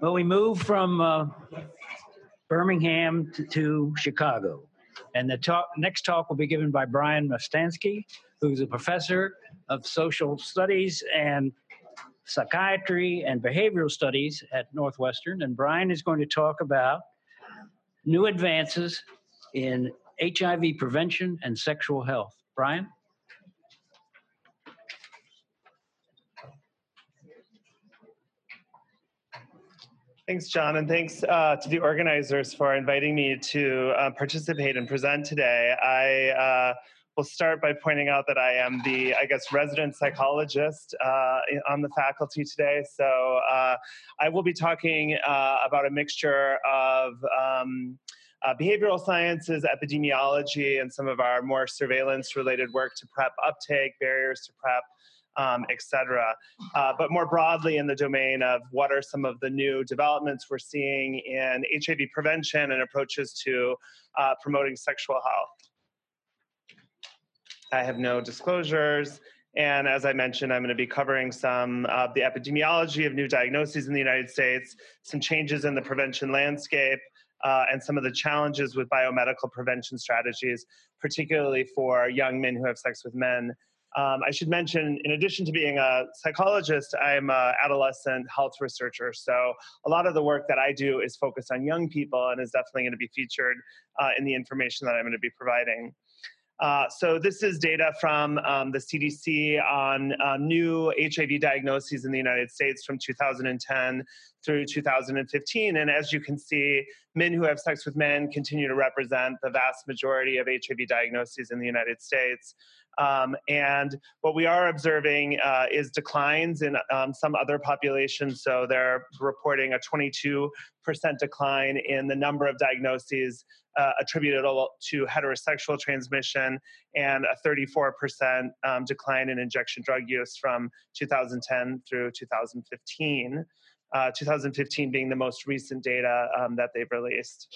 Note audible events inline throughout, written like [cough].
Well, we moved from uh, Birmingham to, to Chicago. And the talk, next talk will be given by Brian Mustanski, who's a professor of social studies and psychiatry and behavioral studies at Northwestern. And Brian is going to talk about new advances in HIV prevention and sexual health. Brian? Thanks, John, and thanks uh, to the organizers for inviting me to uh, participate and present today. I uh, will start by pointing out that I am the, I guess, resident psychologist uh, on the faculty today. So uh, I will be talking uh, about a mixture of um, behavioral sciences, epidemiology, and some of our more surveillance-related work to PrEP uptake, barriers to PrEP, um, et cetera. Uh, but more broadly in the domain of what are some of the new developments we're seeing in HIV prevention and approaches to uh, promoting sexual health. I have no disclosures. And as I mentioned, I'm going to be covering some of the epidemiology of new diagnoses in the United States, some changes in the prevention landscape, uh, and some of the challenges with biomedical prevention strategies, particularly for young men who have sex with men um, I should mention, in addition to being a psychologist, I'm an adolescent health researcher. So a lot of the work that I do is focused on young people and is definitely going to be featured uh, in the information that I'm going to be providing. Uh, so this is data from um, the CDC on uh, new HIV diagnoses in the United States from 2010 through 2015. And as you can see, men who have sex with men continue to represent the vast majority of HIV diagnoses in the United States. Um, and what we are observing uh, is declines in um, some other populations. So they're reporting a 22% decline in the number of diagnoses uh, to heterosexual transmission and a 34% um, decline in injection drug use from 2010 through 2015. Uh, 2015 being the most recent data um, that they've released.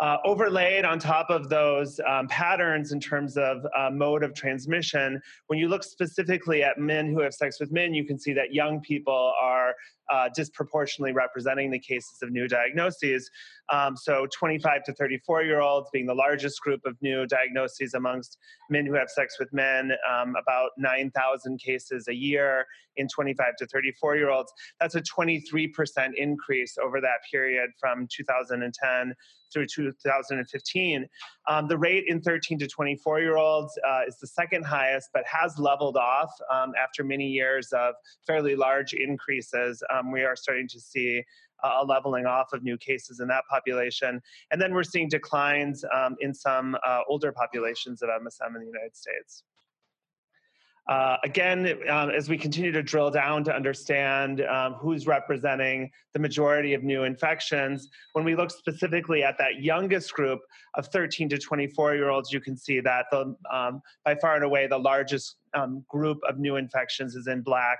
Uh, overlaid on top of those um, patterns in terms of uh, mode of transmission, when you look specifically at men who have sex with men, you can see that young people are uh, disproportionately representing the cases of new diagnoses. Um, so 25 to 34 year olds being the largest group of new diagnoses amongst men who have sex with men, um, about 9,000 cases a year in 25 to 34 year olds. That's a 23% increase over that period from 2010 through 2015. Um, the rate in 13 to 24 year olds uh, is the second highest, but has leveled off um, after many years of fairly large increases. Um, we are starting to see a leveling off of new cases in that population. And then we're seeing declines um, in some uh, older populations of MSM in the United States. Uh, again, um, as we continue to drill down to understand um, who's representing the majority of new infections, when we look specifically at that youngest group of 13 to 24 year olds, you can see that the, um, by far and away the largest um, group of new infections is in black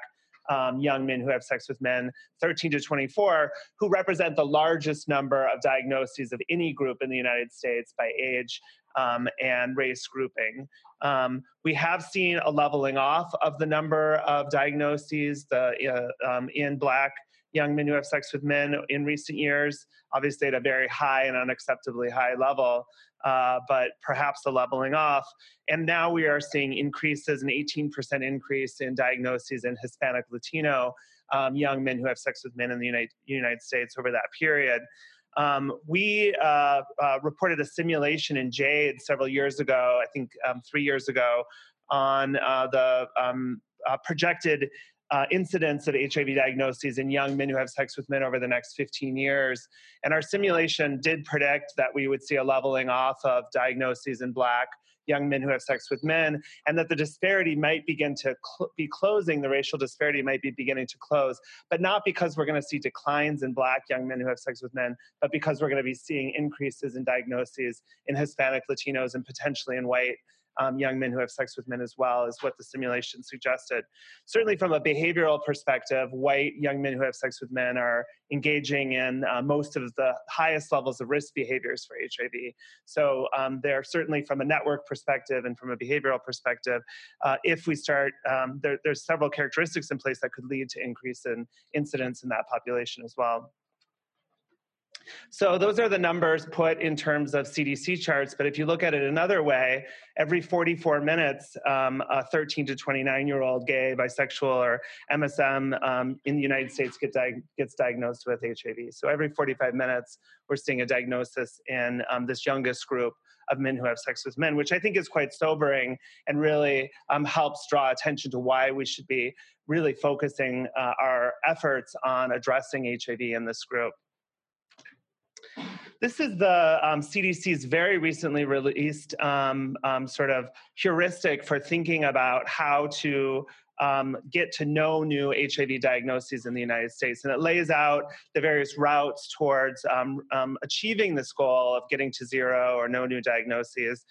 um, young men who have sex with men, 13 to 24, who represent the largest number of diagnoses of any group in the United States by age um, and race grouping. Um, we have seen a leveling off of the number of diagnoses the, uh, um, in Black young men who have sex with men in recent years, obviously at a very high and unacceptably high level, uh, but perhaps a leveling off. And now we are seeing increases, an 18% increase in diagnoses in Hispanic Latino um, young men who have sex with men in the United, United States over that period. Um, we uh, uh, reported a simulation in JAIDS several years ago, I think um, three years ago, on uh, the um, uh, projected uh, incidence of HIV diagnoses in young men who have sex with men over the next 15 years. And our simulation did predict that we would see a leveling off of diagnoses in black young men who have sex with men, and that the disparity might begin to cl- be closing, the racial disparity might be beginning to close, but not because we're going to see declines in black young men who have sex with men, but because we're going to be seeing increases in diagnoses in Hispanic, Latinos, and potentially in white um, young men who have sex with men as well, is what the simulation suggested. Certainly, from a behavioral perspective, white young men who have sex with men are engaging in uh, most of the highest levels of risk behaviors for HIV. So, um, they're certainly from a network perspective and from a behavioral perspective, uh, if we start, um, there, there's several characteristics in place that could lead to increase in incidence in that population as well. So those are the numbers put in terms of CDC charts. But if you look at it another way, every 44 minutes, um, a 13 to 29 year old gay, bisexual, or MSM um, in the United States get di- gets diagnosed with HIV. So every 45 minutes, we're seeing a diagnosis in um, this youngest group of men who have sex with men, which I think is quite sobering and really um, helps draw attention to why we should be really focusing uh, our efforts on addressing HIV in this group. This is the um, CDC's very recently released um, um, sort of heuristic for thinking about how to um, get to know new HIV diagnoses in the United States. And it lays out the various routes towards um, um, achieving this goal of getting to zero or no new diagnoses.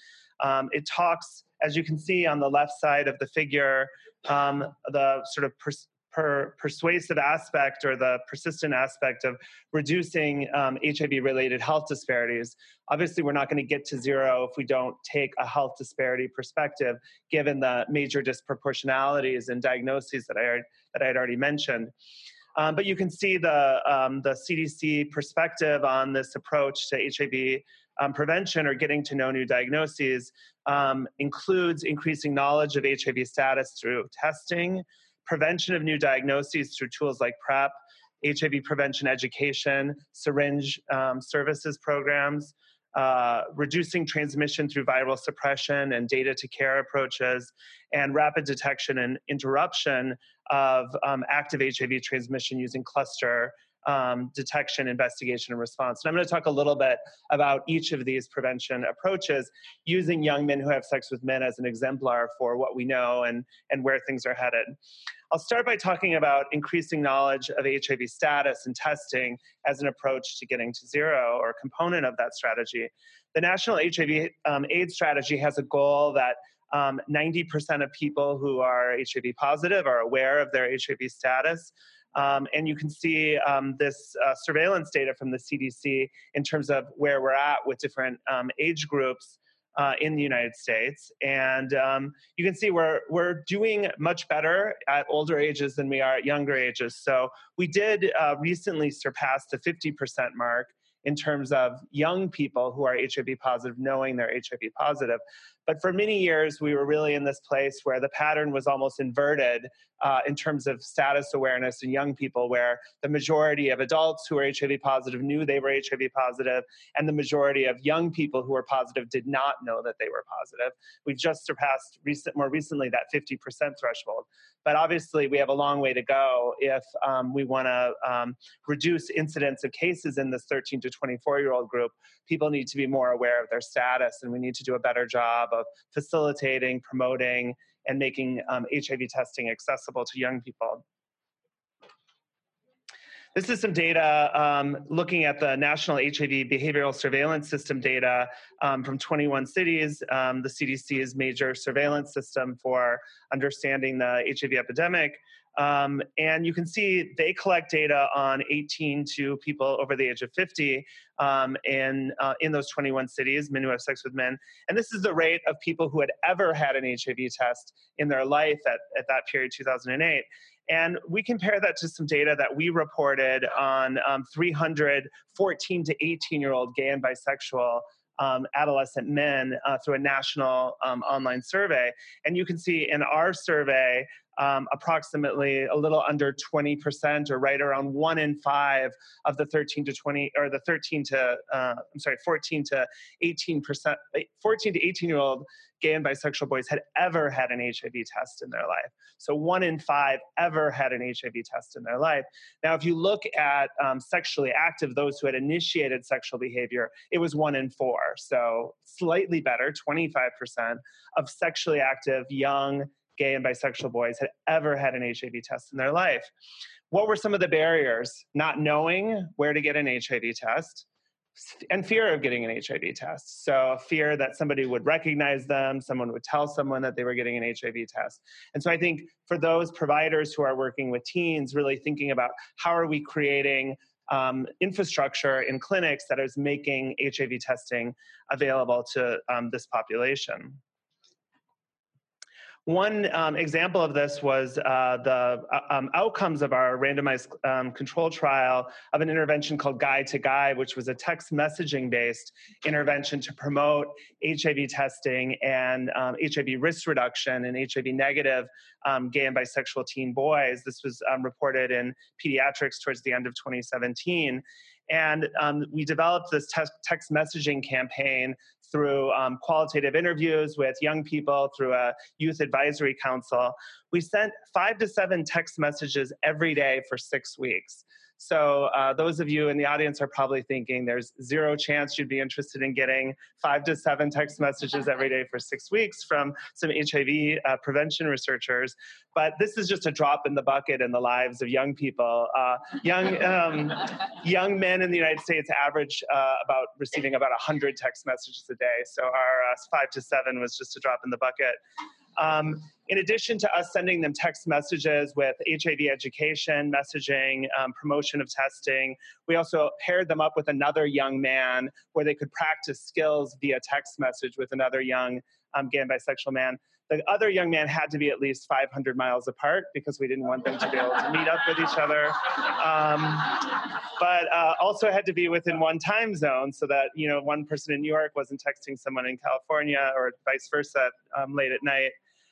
it talks, as you can see on the left side of the figure, the sort of pers- per persuasive aspect or the persistent aspect of reducing um, HIV related health disparities. Obviously, we're not going to get to zero if we don't take a health disparity perspective, given the major disproportionalities and diagnoses that I, that I had already mentioned. Um, but you can see the, um, the CDC perspective on this approach to HIV um, prevention or getting to know new diagnoses um, includes increasing knowledge of HIV status through testing, prevention of new diagnoses through tools like PrEP, HIV prevention education, syringe um, services programs, uh, reducing transmission through viral suppression and data to care approaches, and rapid detection and interruption of um, active HIV transmission using cluster um, detection, investigation, and response. And I'm going to talk a little bit about each of these prevention approaches using young men who have sex with men as an exemplar for what we know and, and where things are headed. I'll start by talking about increasing knowledge of HIV status and testing as an approach to getting to zero or a component of that strategy. The National HIV um, AIDS Strategy has a goal that um, 90% of people who are HIV positive are aware of their HIV status. Um, and you can see um, this uh, surveillance data from the CDC in terms of where we're at with different um, age groups uh, in the United States. And um, you can see we're, we're doing much better at older ages than we are at younger ages. So we did uh, recently surpass the 50% mark in terms of young people who are HIV positive knowing they're HIV positive. But for many years, we were really in this place where the pattern was almost inverted uh, in terms of status awareness in young people, where the majority of adults who are HIV positive knew they were HIV positive, and the majority of young people who were positive did not know that they were positive. We've just surpassed recent, more recently that 50% threshold. But obviously, we have a long way to go if um, we want to um, reduce incidence of cases in this 13 to 24 year old group. People need to be more aware of their status, and we need to do a better job facilitating, promoting, and making um, HIV testing accessible to young people. This is some data um, looking at the National HIV Behavioral Surveillance System data um, from 21 cities. Um, the CDC's major surveillance system for understanding the HIV epidemic. Um, and you can see they collect data on 18 to people over the age of 50 um, in, uh, in those 21 cities, men who have sex with men. And this is the rate of people who had ever had an HIV test in their life at, at that period, 2008. And we compare that to some data that we reported on um, 300 14 to 18 year old gay and bisexual um, adolescent men uh, through a national um, online survey. And you can see in our survey, um, approximately a little under 20% or right around one in five of the 13 to 20 or the 13 to uh, i'm sorry 14 to 18 percent 14 to 18 year old gay and bisexual boys had ever had an hiv test in their life so one in five ever had an hiv test in their life now if you look at um, sexually active those who had initiated sexual behavior it was one in four so slightly better 25% of sexually active young gay and bisexual boys had ever had an HIV test in their life. What were some of the barriers? Not knowing where to get an HIV test, and fear of getting an HIV test. So, fear that somebody would recognize them, someone would tell someone that they were getting an HIV test. And so, I think for those providers who are working with teens, really thinking about how are we creating um, infrastructure in clinics that is making HIV testing available to um, this population. One um, example of this was uh, the uh, um, outcomes of our randomized um, control trial of an intervention called Guy2Guy, which was a text messaging based intervention to promote HIV testing and HIV um, risk reduction in HIV negative um, gay and bisexual teen boys. This was um, reported in pediatrics towards the end of 2017. And um, we developed this text, text messaging campaign through um, qualitative interviews with young people, through a youth advisory council. We sent five to seven text messages every day for six weeks. So, uh, those of you in the audience are probably thinking there's zero chance you'd be interested in getting five to seven text messages every day for six weeks from some HIV uh, prevention researchers. But this is just a drop in the bucket in the lives of young people. Uh, young, um, young men in the United States average uh, about receiving about 100 text messages a day. So, our uh, five to seven was just a drop in the bucket. Um, in addition to us sending them text messages with HIV education, messaging, um, promotion of testing, we also paired them up with another young man where they could practice skills via text message with another young um, gay and bisexual man. The other young man had to be at least 500 miles apart because we didn't want them to be able to meet up with each other. Um, but uh, also had to be within one time zone so that you know one person in New York wasn't texting someone in California or vice versa um, late at night.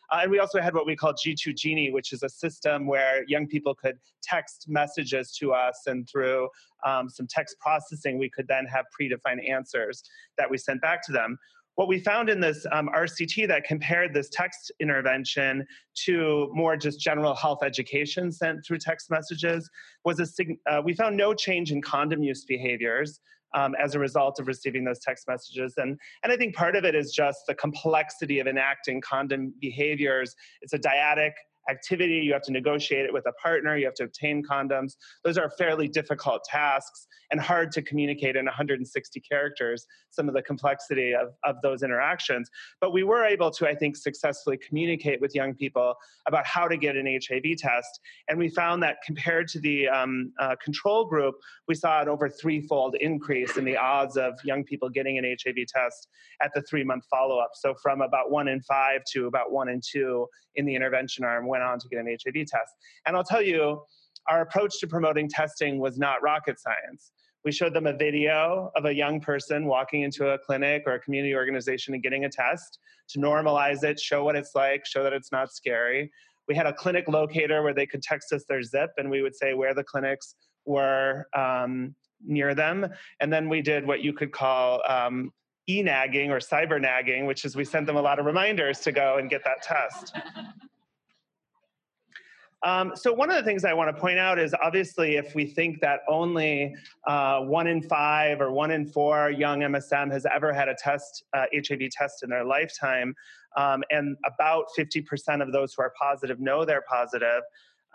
Uh, and we also had what we call G2G Genie, which is a system where young people could text messages to us, and through um, some text processing, we could then have predefined answers that we sent back to them. What we found in this um, RCT that compared this text intervention to more just general health education sent through text messages was a uh, we found no change in condom use behaviors um, as a result of receiving those text messages. And, and I think part of it is just the complexity of enacting condom behaviors. It's a dyadic activity, you have to negotiate it with a partner, you have to obtain condoms. Those are fairly difficult tasks and hard to communicate in 160 characters, some of the complexity of, of those interactions. But we were able to, I think, successfully communicate with young people about how to get an HIV test. And we found that compared to the um, uh, control group, we saw an over threefold increase in the odds of young people getting an HIV test at the three month follow up. So from about one in five to about one in two in the intervention arm went on to get an HIV test. And I'll tell you, our approach to promoting testing was not rocket science. We showed them a video of a young person walking into a clinic or a community organization and getting a test to normalize it, show what it's like, show that it's not scary. We had a clinic locator where they could text us their zip and we would say where the clinics were um, near them. And then we did what you could call um, e nagging or cyber nagging, which is we sent them a lot of reminders to go and get that test. [laughs] Um, so one of the things I want to point out is obviously if we think that only uh, one in five or one in four young MSM has ever had a test, uh, HIV test in their lifetime, um, and about 50% of those who are positive know they're positive,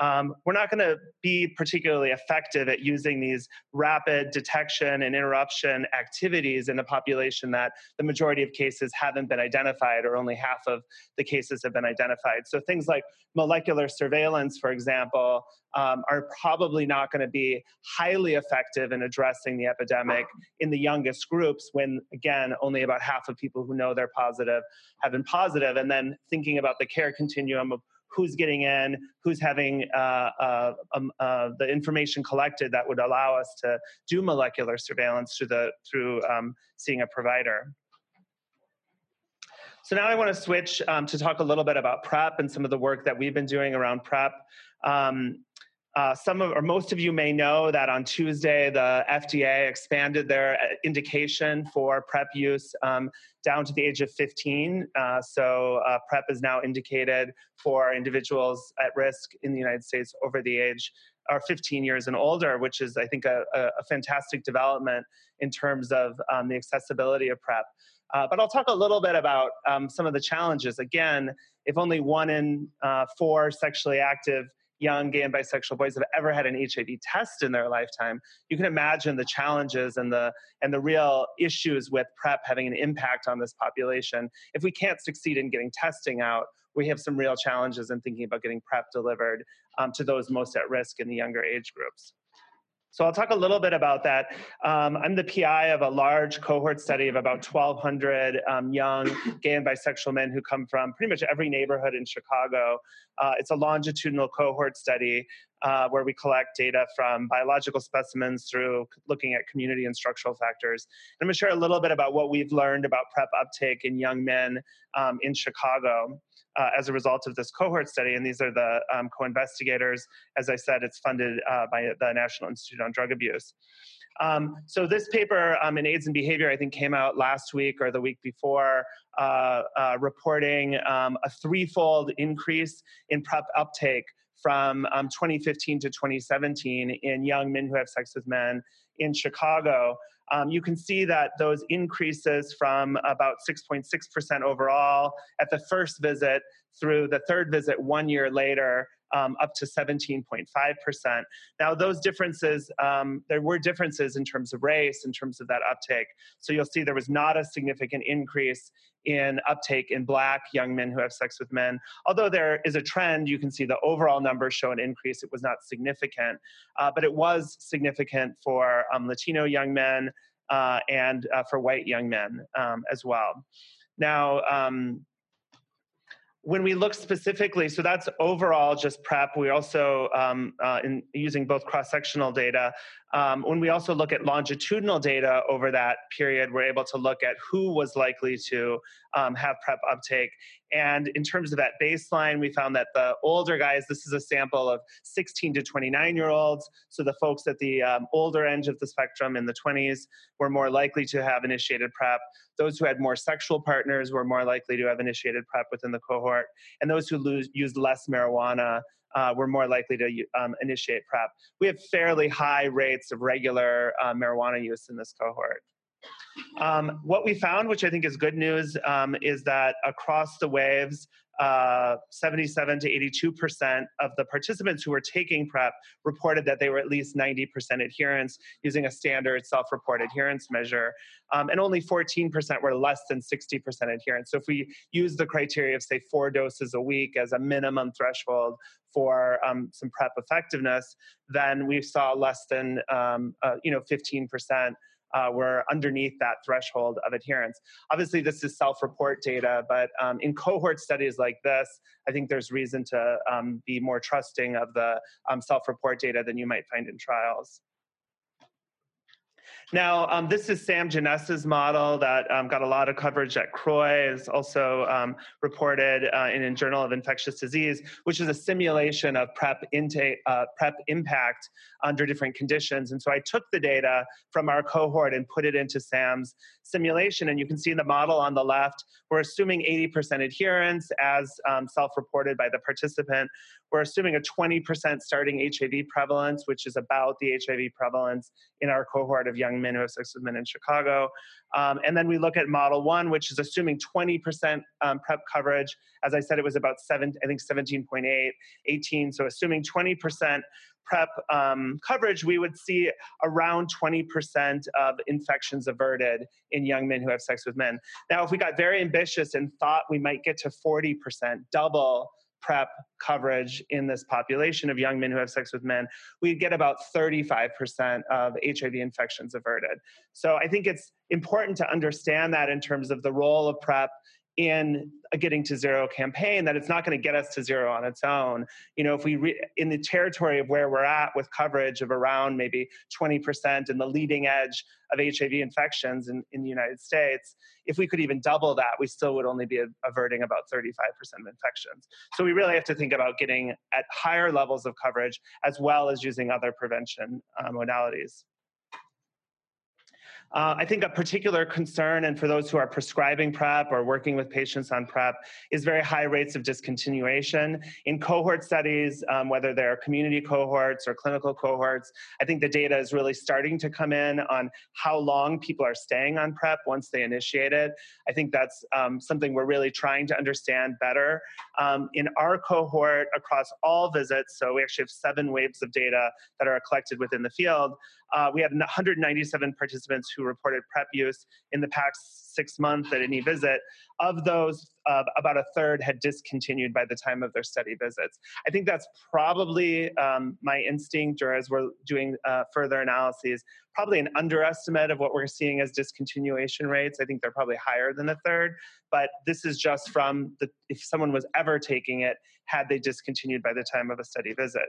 um, we're not going to be particularly effective at using these rapid detection and interruption activities in a population that the majority of cases haven't been identified or only half of the cases have been identified. So things like molecular surveillance, for example, um, are probably not going to be highly effective in addressing the epidemic in the youngest groups when, again, only about half of people who know they're positive have been positive. And then thinking about the care continuum of who's getting in, who's having uh, uh, um, uh, the information collected that would allow us to do molecular surveillance through the through um, seeing a provider. So now I want to switch um, to talk a little bit about PrEP and some of the work that we've been doing around PrEP. Um, uh, some of, or most of you may know that on Tuesday, the FDA expanded their uh, indication for PrEP use um, down to the age of 15. Uh, so uh, PrEP is now indicated for individuals at risk in the United States over the age or 15 years and older, which is, I think, a, a fantastic development in terms of um, the accessibility of PrEP. Uh, but I'll talk a little bit about um, some of the challenges. Again, if only one in uh, four sexually active young gay and bisexual boys have ever had an HIV test in their lifetime, you can imagine the challenges and the and the real issues with PrEP having an impact on this population. If we can't succeed in getting testing out, we have some real challenges in thinking about getting PrEP delivered um, to those most at risk in the younger age groups. So I'll talk a little bit about that. Um, I'm the PI of a large cohort study of about 1,200 um, young gay and bisexual men who come from pretty much every neighborhood in Chicago. Uh, it's a longitudinal cohort study uh, where we collect data from biological specimens through looking at community and structural factors. And I'm going to share a little bit about what we've learned about PrEP uptake in young men um, in Chicago uh, as a result of this cohort study. And these are the um, co investigators. As I said, it's funded uh, by the National Institute on Drug Abuse. Um, so this paper um, in AIDS and Behavior, I think, came out last week or the week before, uh, uh reporting um, a threefold increase in PrEP uptake from um, 2015 to 2017 in young men who have sex with men in Chicago um, you can see that those increases from about 6.6% overall at the first visit through the third visit one year later um, up to 17.5%. Now, those differences, um, there were differences in terms of race, in terms of that uptake. So you'll see there was not a significant increase in uptake in black young men who have sex with men. Although there is a trend, you can see the overall numbers show an increase. It was not significant, uh, but it was significant for um, Latino young men uh, and uh, for white young men um, as well. Now, um, when we look specifically, so that's overall just PrEP. We also, um, uh, in using both cross-sectional data, um, when we also look at longitudinal data over that period, we're able to look at who was likely to um, have PrEP uptake. And in terms of that baseline, we found that the older guys, this is a sample of 16 to 29 year olds. So the folks at the um, older end of the spectrum in the 20s were more likely to have initiated PrEP. Those who had more sexual partners were more likely to have initiated PrEP within the cohort. And those who lose, used less marijuana uh, we're more likely to um, initiate PrEP. We have fairly high rates of regular uh, marijuana use in this cohort. Um, what we found, which I think is good news, um, is that across the waves, uh, 77 to 82 percent of the participants who were taking PrEP reported that they were at least 90 percent adherence using a standard self-report adherence measure, um, and only 14 percent were less than 60 percent adherence. So if we use the criteria of say four doses a week as a minimum threshold for um, some PrEP effectiveness, then we saw less than um, uh, you know 15 percent uh, were underneath that threshold of adherence. Obviously, this is self report data, but um, in cohort studies like this, I think there's reason to um, be more trusting of the um, self report data than you might find in trials. Now, um, this is Sam Jenness's model that um, got a lot of coverage at CROI. It's also um, reported uh, in a Journal of Infectious Disease, which is a simulation of PrEP intake, uh, PrEP impact under different conditions. And so I took the data from our cohort and put it into Sam's simulation. And you can see the model on the left. We're assuming 80% adherence as um, self-reported by the participant. We're assuming a 20% starting HIV prevalence, which is about the HIV prevalence in our cohort of young men who have sex with men in Chicago. Um, and then we look at model one, which is assuming 20% um, PrEP coverage. As I said, it was about seven, I think 17.8, 18. So assuming 20% PrEP um, coverage, we would see around 20% of infections averted in young men who have sex with men. Now, if we got very ambitious and thought we might get to 40%, double PrEP coverage in this population of young men who have sex with men, we'd get about 35% of HIV infections averted. So I think it's important to understand that in terms of the role of PrEP in a getting to zero campaign that it's not going to get us to zero on its own. You know if we re- in the territory of where we're at with coverage of around maybe 20% in the leading edge of hiv infections in, in the united states if we could even double that we still would only be averting about 35% of infections. So we really have to think about getting at higher levels of coverage as well as using other prevention uh, modalities Uh, I think a particular concern, and for those who are prescribing PrEP or working with patients on PrEP, is very high rates of discontinuation. In cohort studies, um, whether they're community cohorts or clinical cohorts, I think the data is really starting to come in on how long people are staying on PrEP once they initiate it. I think that's um, something we're really trying to understand better. Um, in our cohort, across all visits, so we actually have seven waves of data that are collected within the field, uh, we had 197 participants who reported PrEP use in the past six months at any visit. Of those, uh, about a third had discontinued by the time of their study visits. I think that's probably um, my instinct, or as we're doing uh, further analyses, probably an underestimate of what we're seeing as discontinuation rates. I think they're probably higher than a third, but this is just from the, if someone was ever taking it, had they discontinued by the time of a study visit.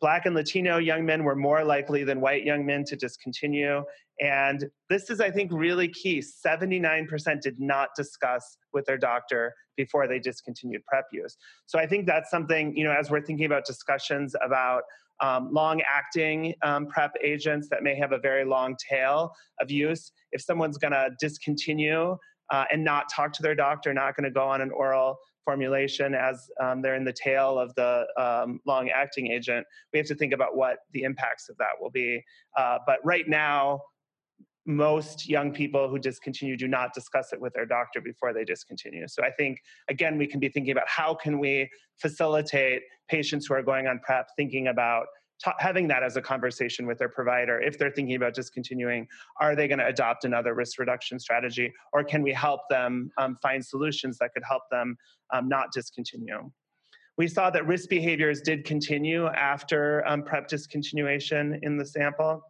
Black and Latino young men were more likely than white young men to discontinue. And this is, I think, really key. 79% did not discuss with their doctor before they discontinued PrEP use. So I think that's something, you know, as we're thinking about discussions about um, long acting um, PrEP agents that may have a very long tail of use, if someone's going to discontinue uh, and not talk to their doctor, not going to go on an oral formulation as um, they're in the tail of the um, long acting agent, we have to think about what the impacts of that will be. Uh, but right now, most young people who discontinue do not discuss it with their doctor before they discontinue. So I think, again, we can be thinking about how can we facilitate patients who are going on PrEP thinking about having that as a conversation with their provider if they're thinking about discontinuing are they going to adopt another risk reduction strategy? Or can we help them um, find solutions that could help them um, not discontinue? We saw that risk behaviors did continue after um, prep discontinuation in the sample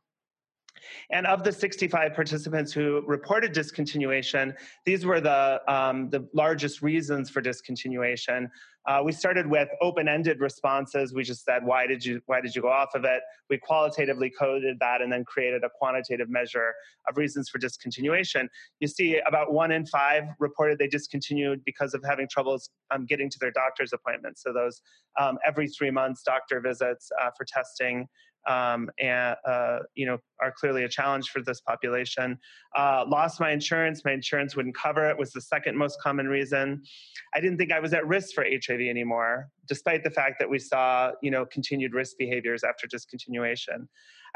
and of the 65 participants who reported discontinuation, these were the, um, the largest reasons for discontinuation. Uh, we started with open-ended responses. We just said, why did you why did you go off of it? We qualitatively coded that and then created a quantitative measure of reasons for discontinuation. You see, about one in five reported they discontinued because of having troubles um, getting to their doctor's appointments. So those um, every three months doctor visits uh, for testing um, and uh, you know are clearly a challenge for this population. Uh, lost my insurance. My insurance wouldn't cover it. Was the second most common reason. I didn't think I was at risk for HIV anymore, despite the fact that we saw you know continued risk behaviors after discontinuation.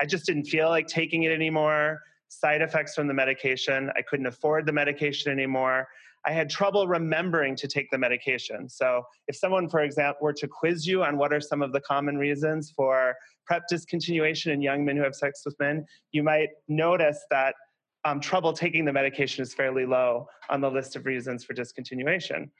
I just didn't feel like taking it anymore. Side effects from the medication. I couldn't afford the medication anymore. I had trouble remembering to take the medication. So, if someone, for example, were to quiz you on what are some of the common reasons for PrEP discontinuation in young men who have sex with men, you might notice that um, trouble taking the medication is fairly low on the list of reasons for discontinuation.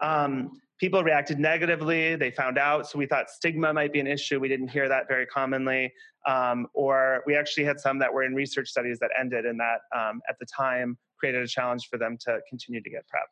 Um, people reacted negatively, they found out, so we thought stigma might be an issue. We didn't hear that very commonly. Um, or we actually had some that were in research studies that ended and that um, at the time created a challenge for them to continue to get PrEP.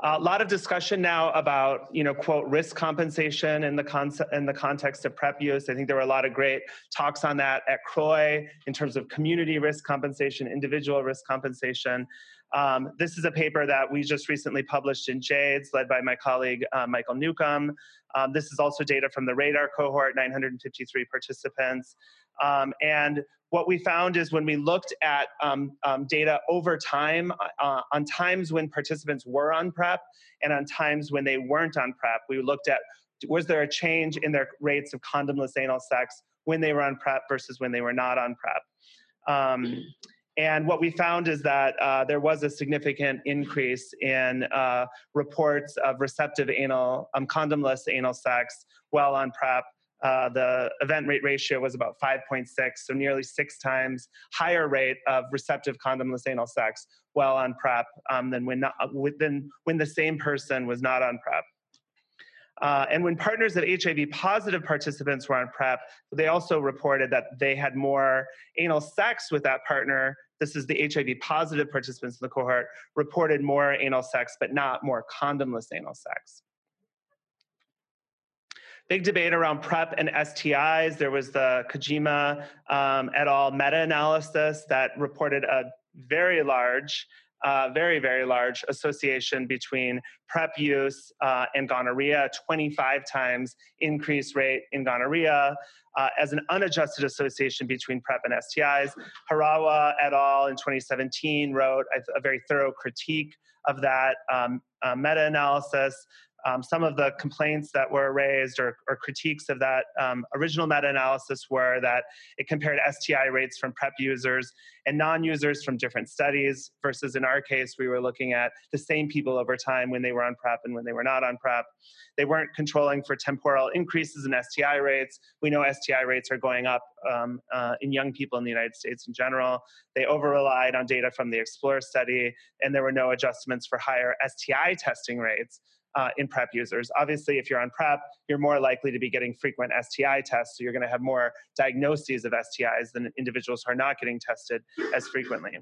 A lot of discussion now about, you know, quote, risk compensation in the, concept, in the context of PrEP use. I think there were a lot of great talks on that at CROI in terms of community risk compensation, individual risk compensation. Um, this is a paper that we just recently published in JAIDS, led by my colleague uh, Michael Newcomb. Um, this is also data from the RADAR cohort, 953 participants. Um, and what we found is when we looked at um, um, data over time, uh, on times when participants were on PrEP and on times when they weren't on PrEP, we looked at was there a change in their rates of condomless anal sex when they were on PrEP versus when they were not on PrEP. Um, and what we found is that uh, there was a significant increase in uh, reports of receptive anal, um, condomless anal sex while on PrEP uh, the event rate ratio was about 5.6, so nearly six times higher rate of receptive condomless anal sex while on PrEP um, than when, not, than when the same person was not on PrEP. Uh, and when partners of HIV positive participants were on PrEP, they also reported that they had more anal sex with that partner. This is the HIV positive participants in the cohort, reported more anal sex, but not more condomless anal sex. Big debate around PrEP and STIs. There was the Kojima um, et al. meta analysis that reported a very large uh, very, very large association between PrEP use uh, and gonorrhea, 25 times increased rate in gonorrhea. Uh, as an unadjusted association between PrEP and STIs. Harawa et al. in 2017 wrote a, a very thorough critique of that um, uh, meta analysis. Um, some of the complaints that were raised or, or critiques of that um, original meta analysis were that it compared STI rates from PrEP users and non users from different studies, versus in our case, we were looking at the same people over time when they were on PrEP and when they were not on PrEP. They weren't controlling for temporal increases in STI rates. We know STI rates are going up um, uh, in young people in the United States in general. They over relied on data from the Explore study, and there were no adjustments for higher STI testing rates uh, in PrEP users. Obviously, if you're on PrEP, you're more likely to be getting frequent STI tests, so you're going to have more diagnoses of STIs than individuals who are not getting tested as frequently.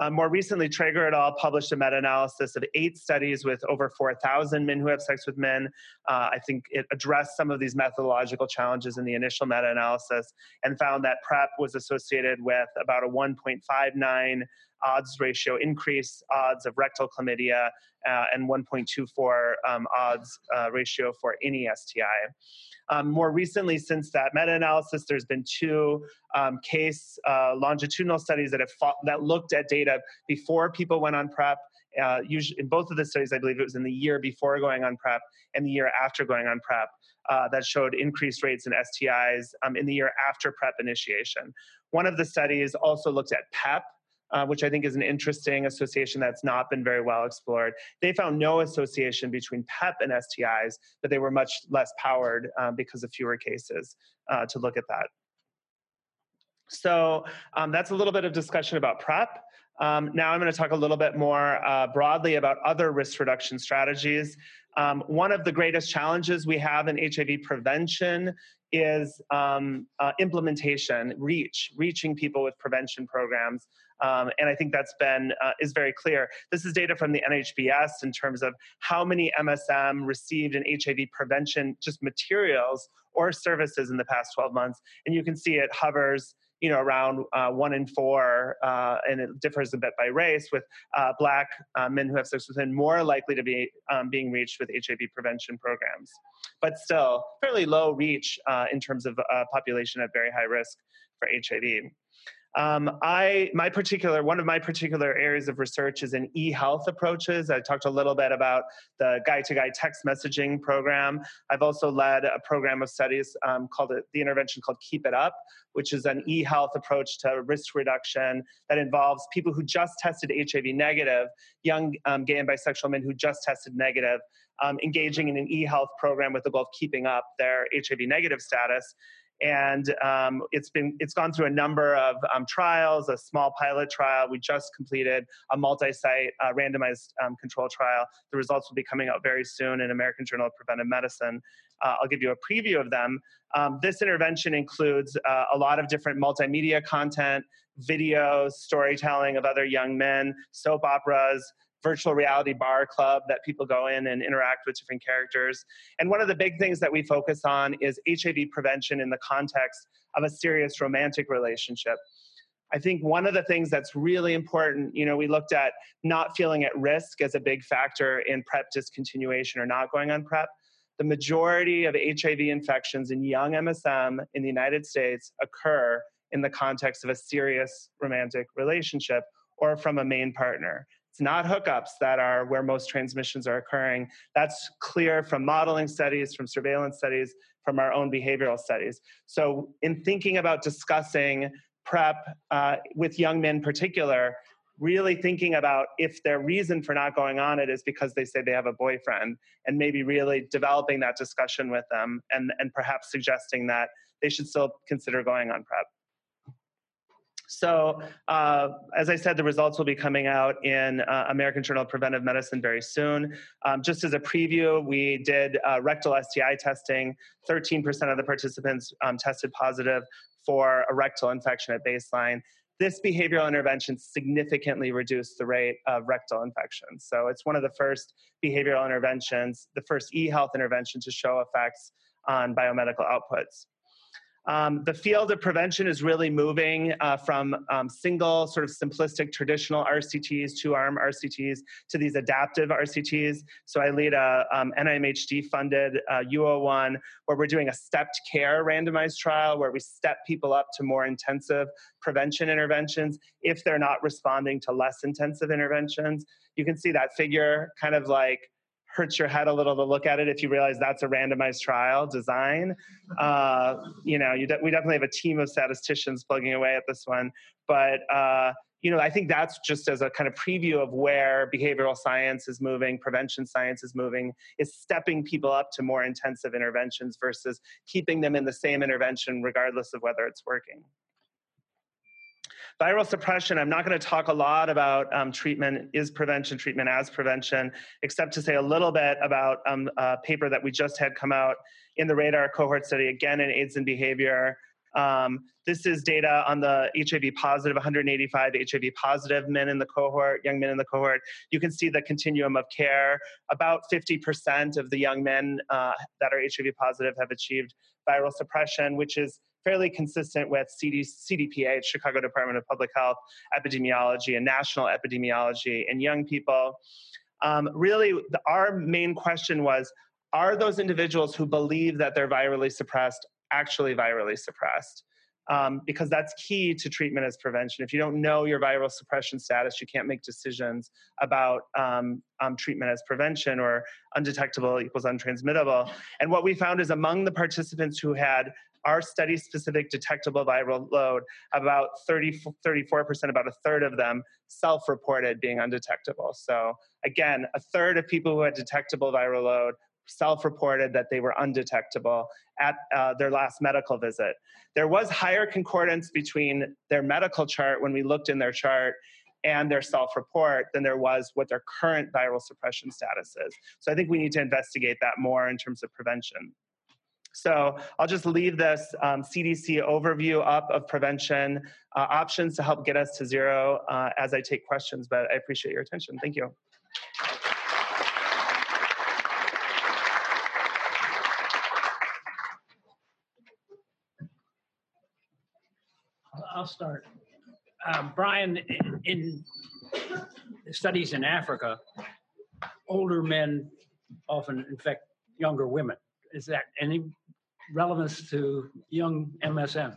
Um, more recently, Traeger et al. published a meta analysis of eight studies with over 4,000 men who have sex with men. Uh, I think it addressed some of these methodological challenges in the initial meta analysis and found that PrEP was associated with about a 1.59 odds ratio increase odds of rectal chlamydia uh, and 1.24 um, odds uh, ratio for any STI. Um, more recently, since that meta-analysis, there's been two um, case uh, longitudinal studies that have fought, that looked at data before people went on PrEP. Uh, usually, in both of the studies, I believe it was in the year before going on PrEP and the year after going on PrEP. Uh, that showed increased rates in STIs um, in the year after PrEP initiation. One of the studies also looked at PEP, uh, which I think is an interesting association that's not been very well explored. They found no association between PEP and STIs, but they were much less powered um, because of fewer cases uh, to look at that. So um, that's a little bit of discussion about PrEP. Um, now I'm going to talk a little bit more uh, broadly about other risk reduction strategies. Um, one of the greatest challenges we have in HIV prevention is um, uh, implementation, reach, reaching people with prevention programs. Um, and I think that's been uh, is very clear. This is data from the NHBS in terms of how many MSM received in HIV prevention just materials or services in the past 12 months, and you can see it hovers you know, around uh, one in four, uh, and it differs a bit by race, with uh, black uh, men who have sex with men more likely to be um, being reached with HIV prevention programs. But still, fairly low reach uh, in terms of population at very high risk for HIV. Um, I, my particular, one of my particular areas of research is in e-health approaches. I talked a little bit about the guy-to-guy text messaging program. I've also led a program of studies um, called it, the intervention called Keep It Up, which is an e-health approach to risk reduction that involves people who just tested HIV negative, young um, gay and bisexual men who just tested negative, um, engaging in an e-health program with the goal of keeping up their HIV negative status and um, it's been it's gone through a number of um, trials a small pilot trial. We just completed a multi-site uh, randomized um, control trial. The results will be coming out very soon in american journal of preventive medicine. Uh, i'll give you a preview of them. Um, this intervention includes uh, a lot of different multimedia content videos storytelling of other young men soap operas virtual reality bar club that people go in and interact with different characters. And one of the big things that we focus on is HIV prevention in the context of a serious romantic relationship. I think one of the things that's really important, you know, we looked at not feeling at risk as a big factor in PrEP discontinuation or not going on PrEP. The majority of HIV infections in young MSM in the United States occur in the context of a serious romantic relationship or from a main partner. It's not hookups that are where most transmissions are occurring. That's clear from modeling studies, from surveillance studies, from our own behavioral studies. So, in thinking about discussing PrEP uh, with young men in particular, really thinking about if their reason for not going on it is because they say they have a boyfriend and maybe really developing that discussion with them and, and perhaps suggesting that they should still consider going on PrEP. So, uh, as I said, the results will be coming out in uh, American Journal of Preventive Medicine very soon. Um, just as a preview, we did uh, rectal STI testing. 13% of the participants um, tested positive for a rectal infection at baseline. This behavioral intervention significantly reduced the rate of rectal infections. So, it's one of the first behavioral interventions, the first e health intervention to show effects on biomedical outputs. Um, the field of prevention is really moving uh, from um, single, sort of simplistic, traditional RCTs, two arm RCTs, to these adaptive RCTs. So I lead a um, NIMHD funded uh, U01 where we're doing a stepped care randomized trial where we step people up to more intensive prevention interventions if they're not responding to less intensive interventions. You can see that figure kind of like hurts your head a little to look at it if you realize that's a randomized trial design. Uh, you know, you de- we definitely have a team of statisticians plugging away at this one, but uh, you know, I think that's just as a kind of preview of where behavioral science is moving, prevention science is moving, is stepping people up to more intensive interventions versus keeping them in the same intervention regardless of whether it's working. Viral suppression, I'm not going to talk a lot about um, treatment is prevention, treatment as prevention, except to say a little bit about um, a paper that we just had come out in the RADAR cohort study, again in AIDS and behavior. Um, this is data on the HIV positive, 185 HIV positive men in the cohort, young men in the cohort. You can see the continuum of care. About 50% of the young men uh, that are HIV positive have achieved viral suppression, which is fairly consistent with CD, CDPH, Chicago Department of Public Health, epidemiology, and national epidemiology in young people. Um, really, the, our main question was are those individuals who believe that they're virally suppressed actually virally suppressed? Um, because that's key to treatment as prevention. If you don't know your viral suppression status, you can't make decisions about um, um, treatment as prevention or undetectable equals untransmittable. And what we found is among the participants who had our study specific detectable viral load, about 30, 34%, about a third of them self reported being undetectable. So, again, a third of people who had detectable viral load self reported that they were undetectable at uh, their last medical visit. There was higher concordance between their medical chart when we looked in their chart and their self report than there was what their current viral suppression status is. So I think we need to investigate that more in terms of prevention. So I'll just leave this um, CDC overview up of prevention uh, options to help get us to zero uh, as I take questions, but I appreciate your attention. Thank you. I'll start. Um, Brian, in, in studies in Africa, older men often infect younger women. Is that any relevance to young MSM?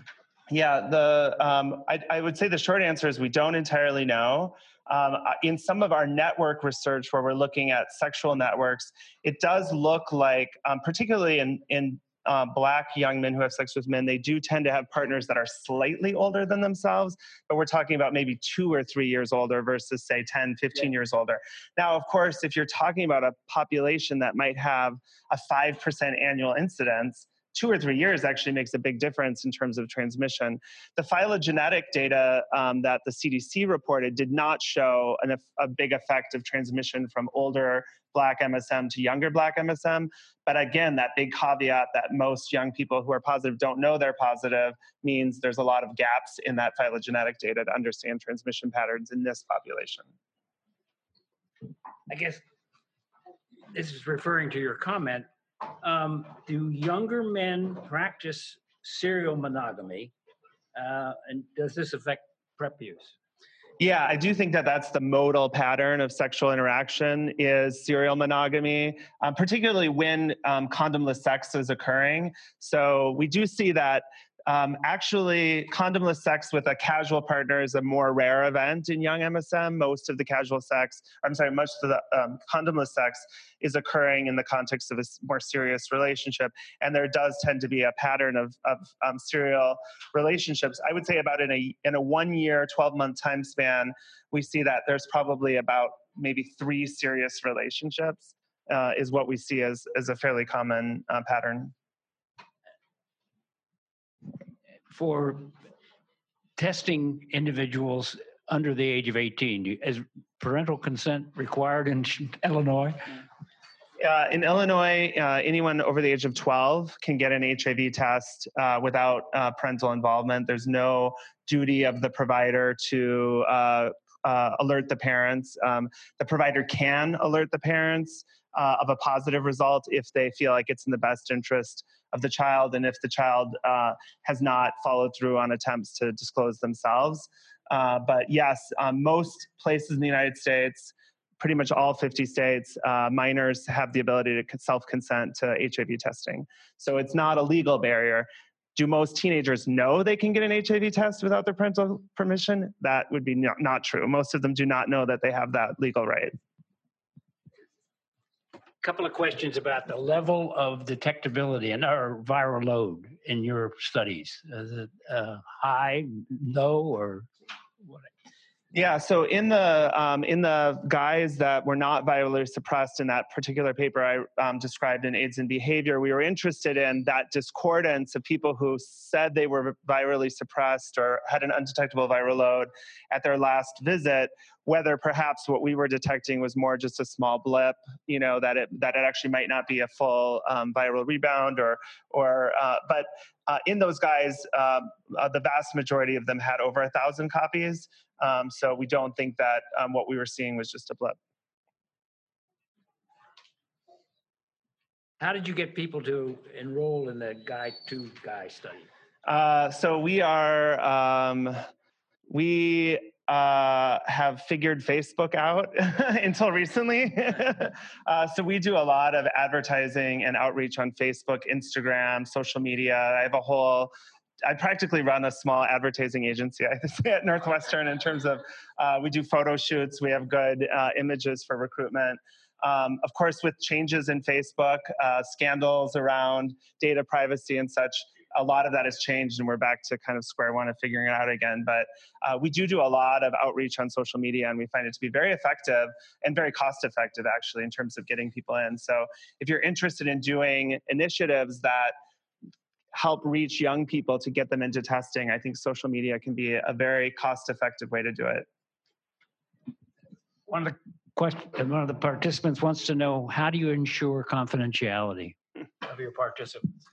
Yeah, the um, I, I, would say the short answer is we don't entirely know. Um, in some of our network research, where we're looking at sexual networks, it does look like, um, particularly in in uh, black young men who have sex with men, they do tend to have partners that are slightly older than themselves, but we're talking about maybe two or three years older versus, say, 10, 15 yeah. years older. Now, of course, if you're talking about a population that might have a 5% annual incidence, two or three years actually makes a big difference in terms of transmission. The phylogenetic data um, that the CDC reported did not show an, a big effect of transmission from older black MSM to younger black MSM. But again, that big caveat that most young people who are positive don't know they're positive means there's a lot of gaps in that phylogenetic data to understand transmission patterns in this population. I guess this is referring to your comment um, do younger men practice serial monogamy? Uh, and does this affect PrEP use? Yeah, I do think that that's the modal pattern of sexual interaction is serial monogamy, um, particularly when um, condomless sex is occurring. So we do see that um, actually, condomless sex with a casual partner is a more rare event in young MSM. Most of the casual sex, I'm sorry, most of the um, condomless sex is occurring in the context of a more serious relationship. And there does tend to be a pattern of, of um, serial relationships. I would say about in a, in a one year, 12 month time span, we see that there's probably about maybe three serious relationships. Uh, is what we see as, as a fairly common uh, pattern for testing individuals under the age of 18? Is parental consent required in [laughs] Illinois? Uh, in Illinois, uh, anyone over the age of 12 can get an HIV test uh, without uh, parental involvement. There's no duty of the provider to uh, uh, alert the parents. Um, the provider can alert the parents of a positive result if they feel like it's in the best interest of the child and if the child uh, has not followed through on attempts to disclose themselves. Uh, but yes, um, most places in the United States, pretty much all 50 states, uh, minors have the ability to self consent to HIV testing. So it's not a legal barrier. Do most teenagers know they can get an HIV test without their parental permission? That would be not, not true. Most of them do not know that they have that legal right. A couple of questions about the level of detectability and or viral load in your studies. Is it uh, high, low, or what? Yeah, so in the um, in the guys that were not virally suppressed in that particular paper I um, described in AIDS and Behavior, we were interested in that discordance of people who said they were virally suppressed or had an undetectable viral load at their last visit, whether perhaps what we were detecting was more just a small blip, you know, that it that it actually might not be a full um, viral rebound, or or uh, but uh, in those guys, uh, uh the vast majority of them had over a thousand copies. Um, so we don't think that um, what we were seeing was just a blip. How did you get people to enroll in the Guy Two Guy study? Uh, so we are um, we uh, have figured Facebook out [laughs] until recently. [laughs] uh, so we do a lot of advertising and outreach on Facebook, Instagram, social media. I have a whole I practically run a small advertising agency at Northwestern in terms of uh, we do photo shoots, we have good uh, images for recruitment. Um, of course, with changes in Facebook, uh, scandals around data privacy and such, a lot of that has changed, and we're back to kind of square one of figuring it out again. But uh, we do do a lot of outreach on social media, and we find it to be very effective and very cost effective, actually, in terms of getting people in. So if you're interested in doing initiatives that help reach young people to get them into testing, I think social media can be a very cost effective way to do it. One of the questions, one of the participants wants to know how do you ensure confidentiality of your participants?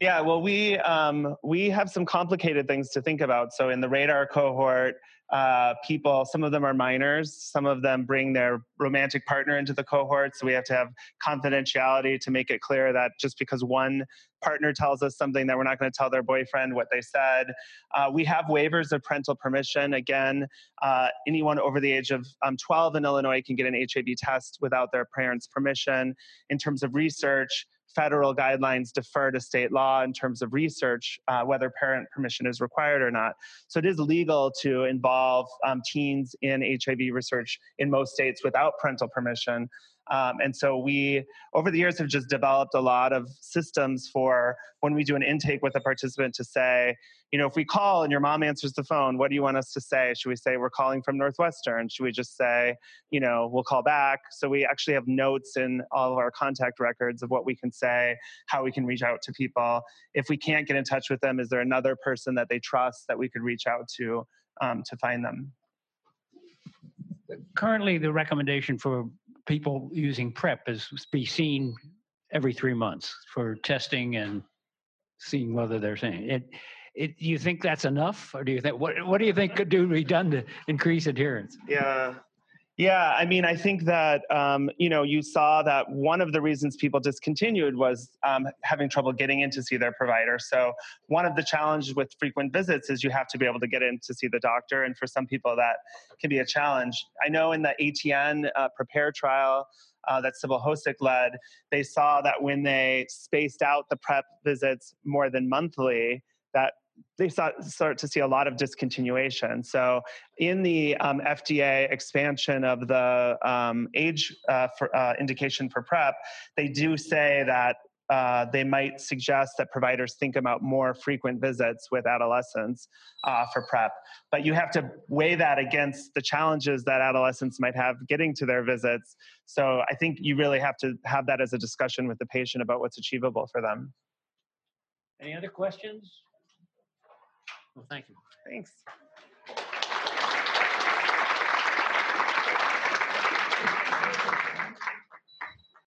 Yeah, well, we um, we have some complicated things to think about. So in the RADAR cohort, uh, people, some of them are minors, some of them bring their romantic partner into the cohort. So we have to have confidentiality to make it clear that just because one partner tells us something that we're not going to tell their boyfriend what they said. Uh, we have waivers of parental permission. Again, uh, anyone over the age of um, 12 in Illinois can get an HIV test without their parents' permission. In terms of research, federal guidelines defer to state law in terms of research, uh, whether parent permission is required or not. So it is legal to involve um, teens in HIV research in most states without parental permission. Um, and so we, over the years, have just developed a lot of systems for when we do an intake with a participant to say, you know, if we call and your mom answers the phone, what do you want us to say? Should we say we're calling from Northwestern? Should we just say, you know, we'll call back? So we actually have notes in all of our contact records of what we can say, how we can reach out to people. If we can't get in touch with them, is there another person that they trust that we could reach out to um, to find them? Currently, the recommendation for people using PrEP is be seen every three months for testing and seeing whether they're saying it. It, do you think that's enough, or do you think what what do you think could do be done to increase adherence? Yeah, yeah, I mean, I think that um, you know you saw that one of the reasons people discontinued was um, having trouble getting in to see their provider. So one of the challenges with frequent visits is you have to be able to get in to see the doctor, and for some people that can be a challenge. I know in the ATN uh, PrEPare trial. Uh, that Sybil Hosek led, they saw that when they spaced out the PrEP visits more than monthly, that they start, start to see a lot of discontinuation. So, in the um, FDA expansion of the um, age uh, for, uh, indication for PrEP, they do say that uh, they might suggest that providers think about more frequent visits with adolescents uh, for PrEP. But you have to weigh that against the challenges that adolescents might have getting to their visits. So I think you really have to have that as a discussion with the patient about what's achievable for them. Any other questions? Well, thank you. Thanks.